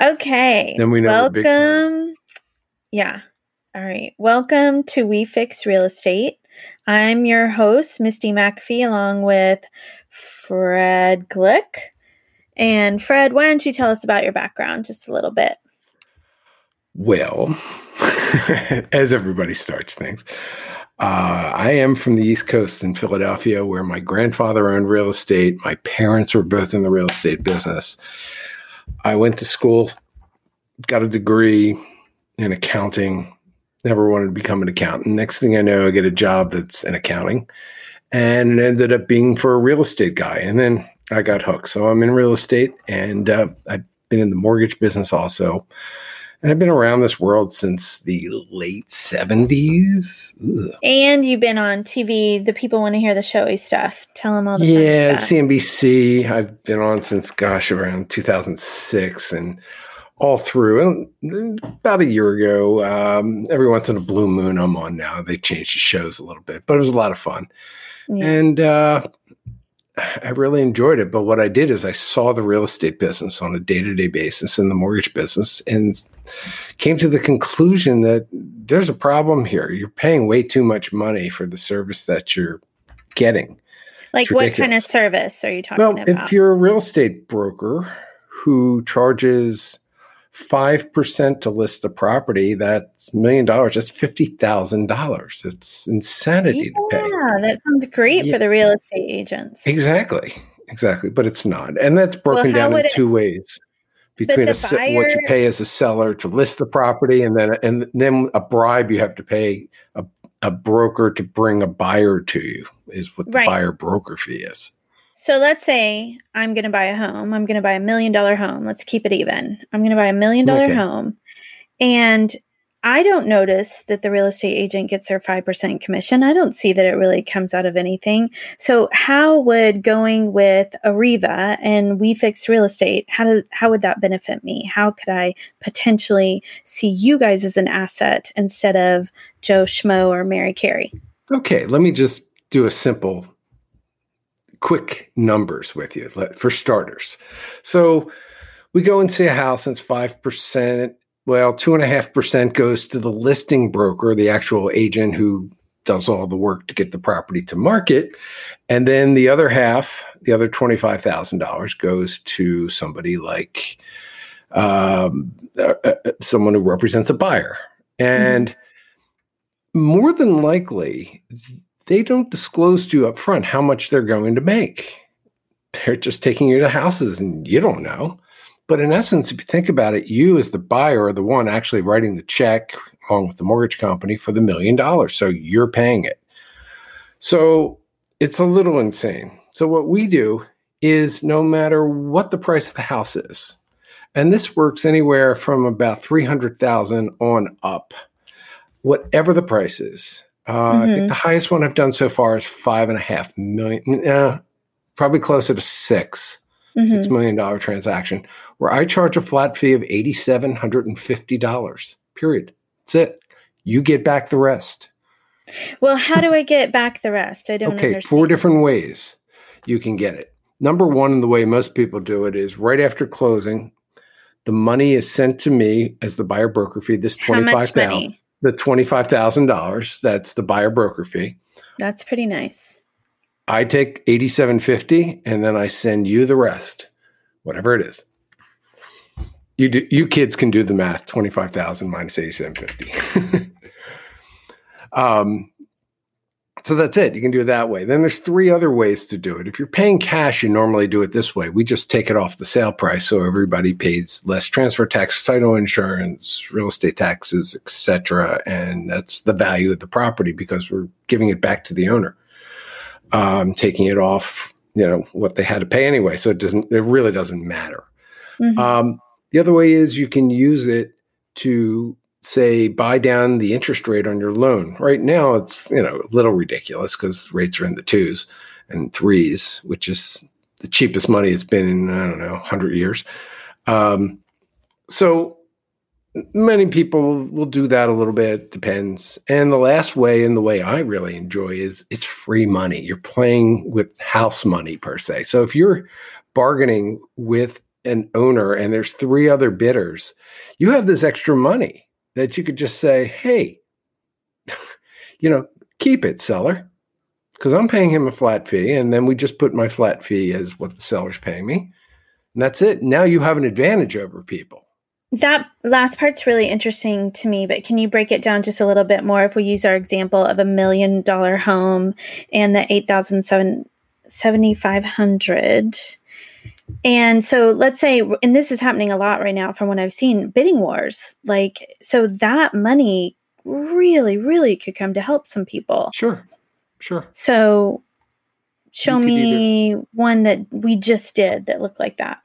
Okay. Then we know we're big time. Welcome. Yeah. All right. Welcome to We Fix Real Estate. I'm your host, Misty McAfee, along with Fred Glick. And Fred, why don't you tell us about your background just a little bit? Well, as everybody starts things, uh, I am from the East Coast in Philadelphia, where my grandfather owned real estate. My parents were both in the real estate business. I went to school, got a degree in accounting, never wanted to become an accountant. Next thing I know, I get a job that's in accounting and it ended up being for a real estate guy. And then I got hooked. So I'm in real estate and uh, I've been in the mortgage business also. And I've been around this world since the late 70s. Ugh. And you've been on TV. The people want to hear the showy stuff. Tell them all the Yeah. CNBC. I've been on since, gosh, around 2006 and all through. And about a year ago, um, every once in a blue moon, I'm on now. They changed the shows a little bit, but it was a lot of fun. Yeah. And uh, I really enjoyed it. But what I did is I saw the real estate business on a day to day basis and the mortgage business and came to the conclusion that there's a problem here. You're paying way too much money for the service that you're getting. Like, what kind of service are you talking Well, about? Well, if you're a real estate broker who charges 5% to list the property, that's million dollars. That's $50,000. It's insanity to pay. yeah, that sounds great Yeah. for the real estate agents. Exactly. Exactly. But it's not. And that's broken how down in it- two ways. Between a, se- what you pay as a seller to list the property and then and then a bribe you have to pay a, a broker to bring a buyer to you is what the Right. buyer broker fee is. So let's say I'm going to buy a home. I'm going to buy a million dollar home. Let's keep it even. I'm going to buy a million dollar Okay. home. And I don't notice that the real estate agent gets their 5% commission. I don't see that it really comes out of anything. So how would going with Ariva and We Fix Real Estate, how does how would that benefit me? How could I potentially see you guys as an asset instead of Joe Schmo or Mary Carey? Okay, let me just do a simple, quick numbers with you for starters. So we go and see a house and it's 5%. Well, 2.5% goes to the listing broker, the actual agent who does all the work to get the property to market. And then the other half, the other $25,000 goes to somebody like um, uh, uh, someone who represents a buyer. And more than likely, they don't disclose to you up front how much they're going to make. They're just taking you to houses and you don't know. But in essence, if you think about it, you as the buyer are the one actually writing the check along with the mortgage company for the million dollars. So you're paying it. So it's a little insane. So what we do is no matter what the price of the house is, and this works anywhere from about 300,000 on up, whatever the price is. Uh, I Mhm. think the highest one I've done so far is five and a half million, uh, probably closer to six, Mhm. six million dollar transaction where I charge a flat fee of $8,750, period. That's it. You get back the rest. Well, how do I get back the rest? I don't Okay, understand. four different ways you can get it. Number one, and the way most people do it is right after closing, the money is sent to me as the buyer broker fee. This twenty five thousand? The twenty five thousand dollars. That's the buyer broker fee. That's pretty nice. I take eighty seven fifty, and then I send you the rest, whatever it is. You do, you kids can do the math. Twenty five thousand minus eighty seven fifty. um, so that's it. You can do it that way. Then there's three other ways to do it. If you're paying cash, you normally do it this way. We just take it off the sale price, so everybody pays less transfer tax, title insurance, real estate taxes, etc. And that's the value of the property because we're giving it back to the owner, um, taking it off, you know, what they had to pay anyway. So it doesn't. It really doesn't matter. Mhm. Um, the other way is you can use it to say buy down the interest rate on your loan. Right now, it's you know a little ridiculous because rates are in the twos and threes, which is the cheapest money it's been in I don't know hundred years. Um, so many people will do that a little bit depends and the last way and the way i really enjoy is it's free money you're playing with house money per se so if you're bargaining with an owner and there's three other bidders, you have this extra money that you could just say, hey, you know, keep it, seller, because I'm paying him a flat fee. And then we just put my flat fee as what the seller's paying me. And that's it. Now you have an advantage over people. That last part's really interesting to me, but can you break it down just a little bit more if we use our example of a million dollar home and the 8,7500? And so let's say, and this is happening a lot right now from what I've seen bidding wars. Like, so that money really, really could come to help some people. Sure. Sure. So show me either- one that we just did that looked like that.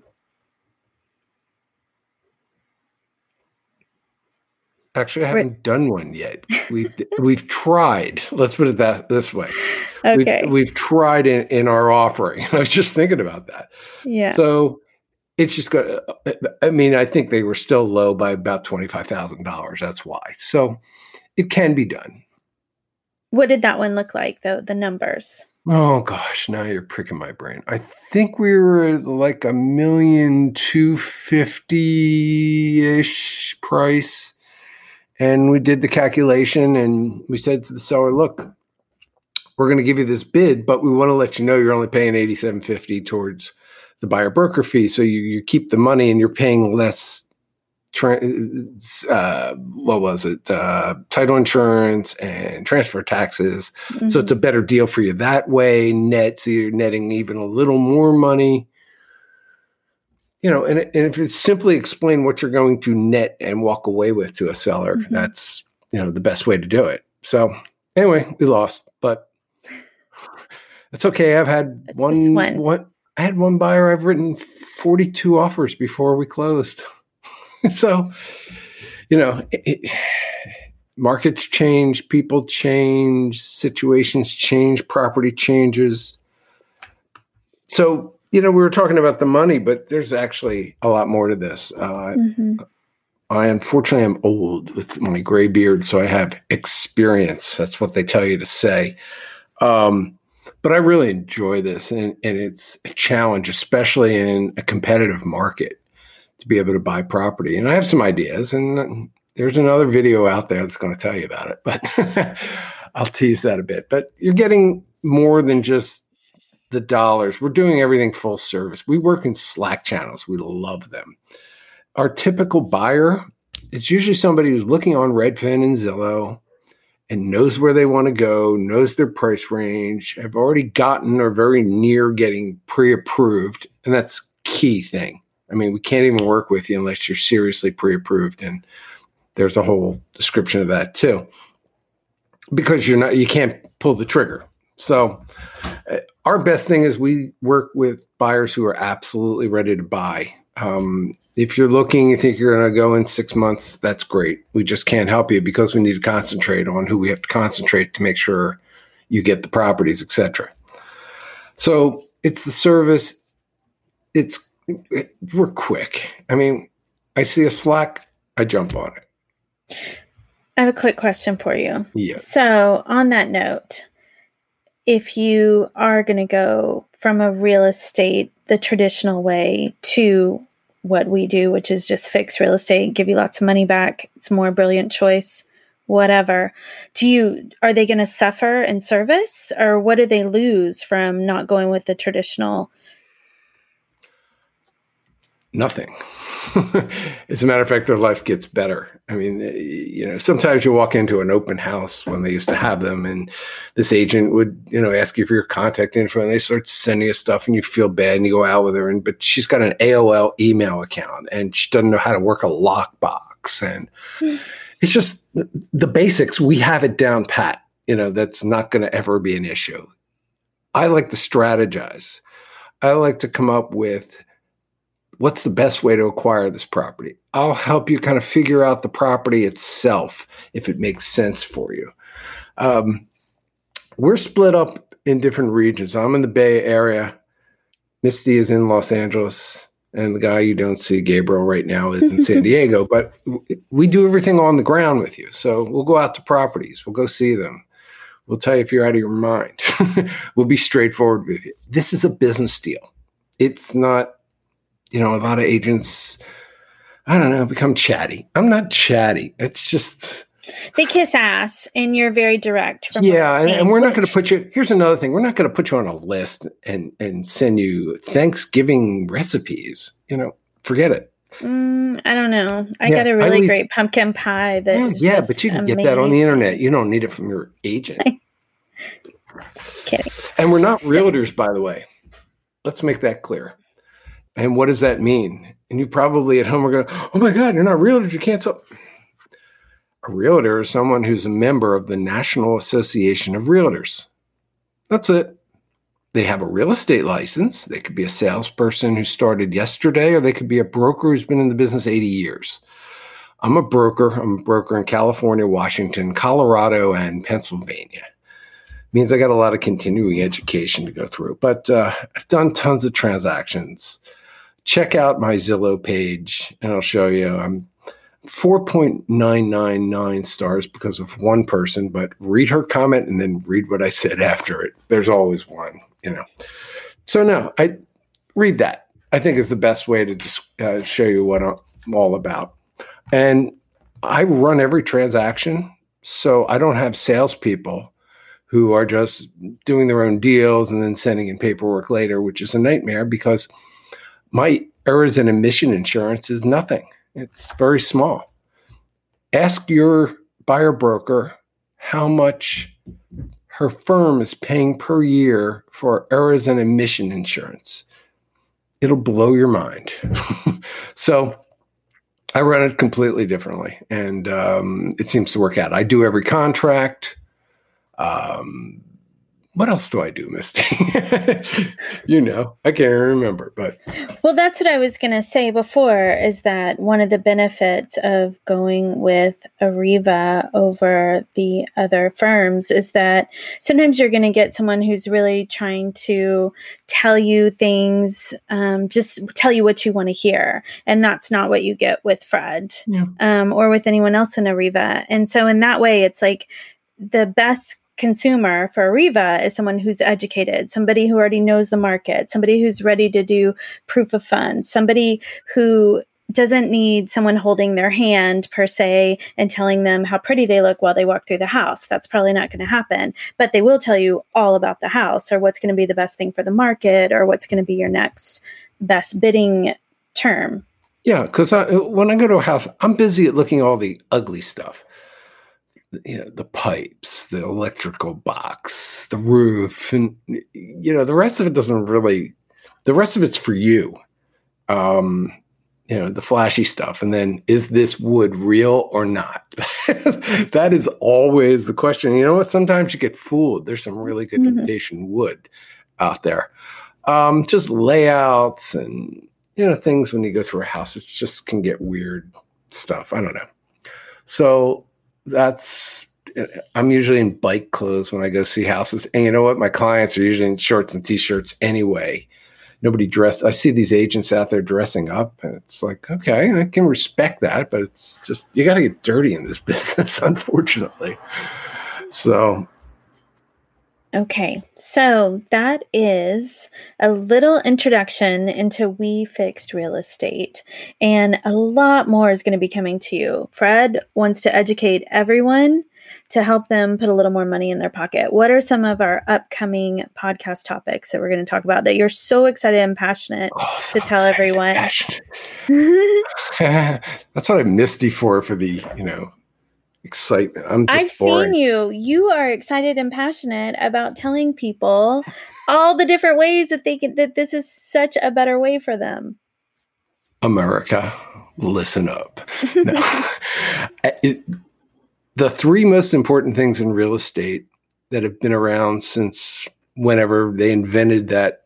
Actually, I haven't right. done one yet. We've we've tried. Let's put it that this way. Okay. We've, we've tried in, in our offering. I was just thinking about that. Yeah. So it's just going I mean, I think they were still low by about $25,000. That's why. So it can be done. What did that one look like though? The numbers? Oh gosh, now you're pricking my brain. I think we were like a million two fifty ish price and we did the calculation and we said to the seller, look, we're going to give you this bid, but we want to let you know you're only paying 8750 towards the buyer broker fee. So you, you keep the money and you're paying less uh, what was it? Uh, title insurance and transfer taxes. Mm-hmm. So it's a mm-hmm. better deal for you that way. Net, so you're netting even a little more money you know, and, and if it's simply explain what you're going to net and walk away with to a seller, mm-hmm. that's you know the best way to do it. So anyway, we lost, but it's okay. I've had one, one, one. I had one buyer. I've written 42 offers before we closed. so, you know, it, it, markets change, people change, situations change, property changes. So you know, we were talking about the money, but there's actually a lot more to this. Uh, mm-hmm. I unfortunately am old with my gray beard, so I have experience. That's what they tell you to say. Um, but I really enjoy this, and, and it's a challenge, especially in a competitive market, to be able to buy property. And I have some ideas, and there's another video out there that's going to tell you about it, but I'll tease that a bit. But you're getting more than just the dollars. We're doing everything full service. We work in Slack channels. We love them. Our typical buyer is usually somebody who's looking on Redfin and Zillow and knows where they want to go, knows their price range, have already gotten or very near getting pre-approved, and that's key thing. I mean, we can't even work with you unless you're seriously pre-approved and there's a whole description of that too. Because you're not you can't pull the trigger. So uh, our best thing is we work with buyers who are absolutely ready to buy. Um, if you're looking, you think you're going to go in six months, that's great. We just can't help you because we need to concentrate on who we have to concentrate to make sure you get the properties, etc. So it's the service. It's it, we're quick. I mean, I see a Slack, I jump on it. I have a quick question for you. Yeah. So on that note, if you are going to go from a real estate the traditional way to what we do, which is just fix real estate, give you lots of money back, it's a more brilliant choice, whatever. Do you are they going to suffer in service or what do they lose from not going with the traditional? Nothing. As a matter of fact, their life gets better. I mean, eh, you know, sometimes you walk into an open house when they used to have them, and this agent would, you know, ask you for your contact info, and they start sending you stuff, and you feel bad, and you go out with her, and but she's got an AOL email account, and she doesn't know how to work a lockbox, and mm. it's just the basics. We have it down pat. You know, that's not going to ever be an issue. I like to strategize. I like to come up with what's the best way to acquire this property? I'll help you kind of figure out the property itself if it makes sense for you. Um, we're split up in different regions. I'm in the Bay Area. Misty is in Los Angeles, and the guy you don't see, Gabriel, right now is in San Diego. But we do everything on the ground with you. So we'll go out to properties, we'll go see them. We'll tell you if you're out of your mind. we'll be straightforward with you. This is a business deal. It's not you know, a lot of agents, I don't know, become chatty. I'm not chatty. It's just they kiss ass, and you're very direct. yeah, and, and, we're not going to put you. Here's another thing: we're not going to put you on a list and and send you Thanksgiving recipes. You know, forget it. Mm, I don't know. I yeah, got a really great pumpkin pie. That yeah, yeah but you can amazing. get that on the internet. You don't need it from your agent. Kidding. And we're not realtors, by the way. Let's make that clear. And what does that mean? And you probably at home are going, "Oh my God, you're not realtors. You can't sell." A realtor is someone who's a member of the National Association of Realtors. That's it. They have a real estate license. They could be a salesperson who started yesterday, or they could be a broker who's been in the business 80 years. I'm a broker. I'm a broker in California, Washington, Colorado, and Pennsylvania. Means I got a lot of continuing education to go through, but uh, I've done tons of transactions. Check out my Zillow page, and I'll show you. I'm 4.999 stars because of one person, but read her comment and then read what I said after it. There's always one, you know. So no, I read that. I think is the best way to just uh, show you what I'm all about. And I run every transaction, so I don't have salespeople who are just doing their own deals and then sending in paperwork later, which is a nightmare because my errors and omission insurance is nothing. It's very small. Ask your buyer broker how much her firm is paying per year for errors and omission insurance. It'll blow your mind. so I run it completely differently, and um, it seems to work out. I do every contract. Um, what else do I do, Misty? you know, I can't remember, but well, that's what I was going to say before. Is that one of the benefits of going with Areva over the other firms? Is that sometimes you're going to get someone who's really trying to tell you things, um, just tell you what you want to hear, and that's not what you get with Fred yeah. um, or with anyone else in Areva. And so, in that way, it's like the best consumer for Areva is someone who's educated, somebody who already knows the market, somebody who's ready to do proof of funds, somebody who doesn't need someone holding their hand per se and telling them how pretty they look while they walk through the house. That's probably not going to happen, but they will tell you all about the house or what's going to be the best thing for the market or what's going to be your next best bidding term. Yeah, because when I go to a house, I'm busy at looking at all the ugly stuff you know the pipes the electrical box the roof and you know the rest of it doesn't really the rest of it's for you. Um you know the flashy stuff. And then is this wood real or not? That is always the question. You know what? Sometimes you get fooled. There's some really good mm-hmm. imitation wood out there. Um just layouts and you know things when you go through a house it just can get weird stuff. I don't know. So that's I'm usually in bike clothes when I go see houses. And you know what? My clients are usually in shorts and t-shirts anyway. Nobody dress. I see these agents out there dressing up, and it's like, okay, I can respect that, but it's just you got to get dirty in this business, unfortunately. So Okay, so that is a little introduction into We Fixed Real Estate, and a lot more is going to be coming to you. Fred wants to educate everyone to help them put a little more money in their pocket. What are some of our upcoming podcast topics that we're going to talk about that you're so excited and passionate oh, so to tell everyone? That's what I missed misty for for the you know excitement. I'm just I've boring. seen you. You are excited and passionate about telling people all the different ways that they can that this is such a better way for them. America, listen up. No. it, the three most important things in real estate that have been around since whenever they invented that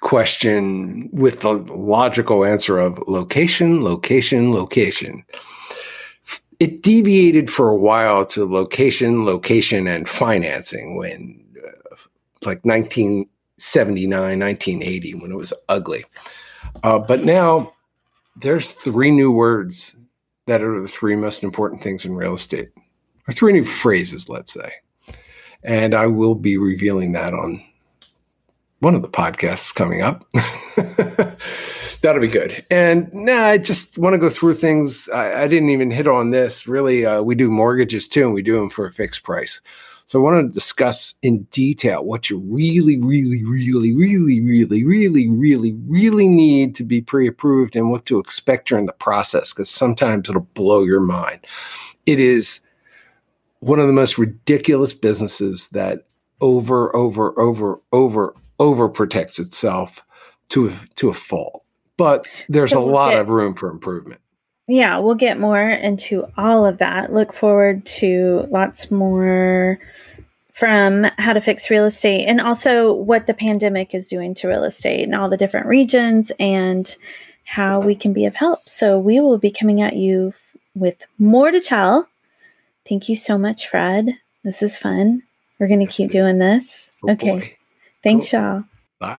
question with the logical answer of location, location, location it deviated for a while to location, location, and financing when, uh, like 1979, 1980, when it was ugly. Uh, but now there's three new words that are the three most important things in real estate, or three new phrases, let's say. And I will be revealing that on one of the podcasts coming up. That'll be good. And now nah, I just want to go through things. I, I didn't even hit on this. Really, uh, we do mortgages too, and we do them for a fixed price. So I want to discuss in detail what you really, really, really, really, really, really, really, really need to be pre-approved and what to expect during the process, because sometimes it'll blow your mind. It is one of the most ridiculous businesses that over, over, over, over, over protects itself to a, to a fault. But there's so a lot of room for improvement. Yeah, we'll get more into all of that. Look forward to lots more from how to fix real estate and also what the pandemic is doing to real estate and all the different regions and how we can be of help. So we will be coming at you f- with more to tell. Thank you so much, Fred. This is fun. We're going to keep doing this. Oh, okay. Boy. Thanks, cool. y'all.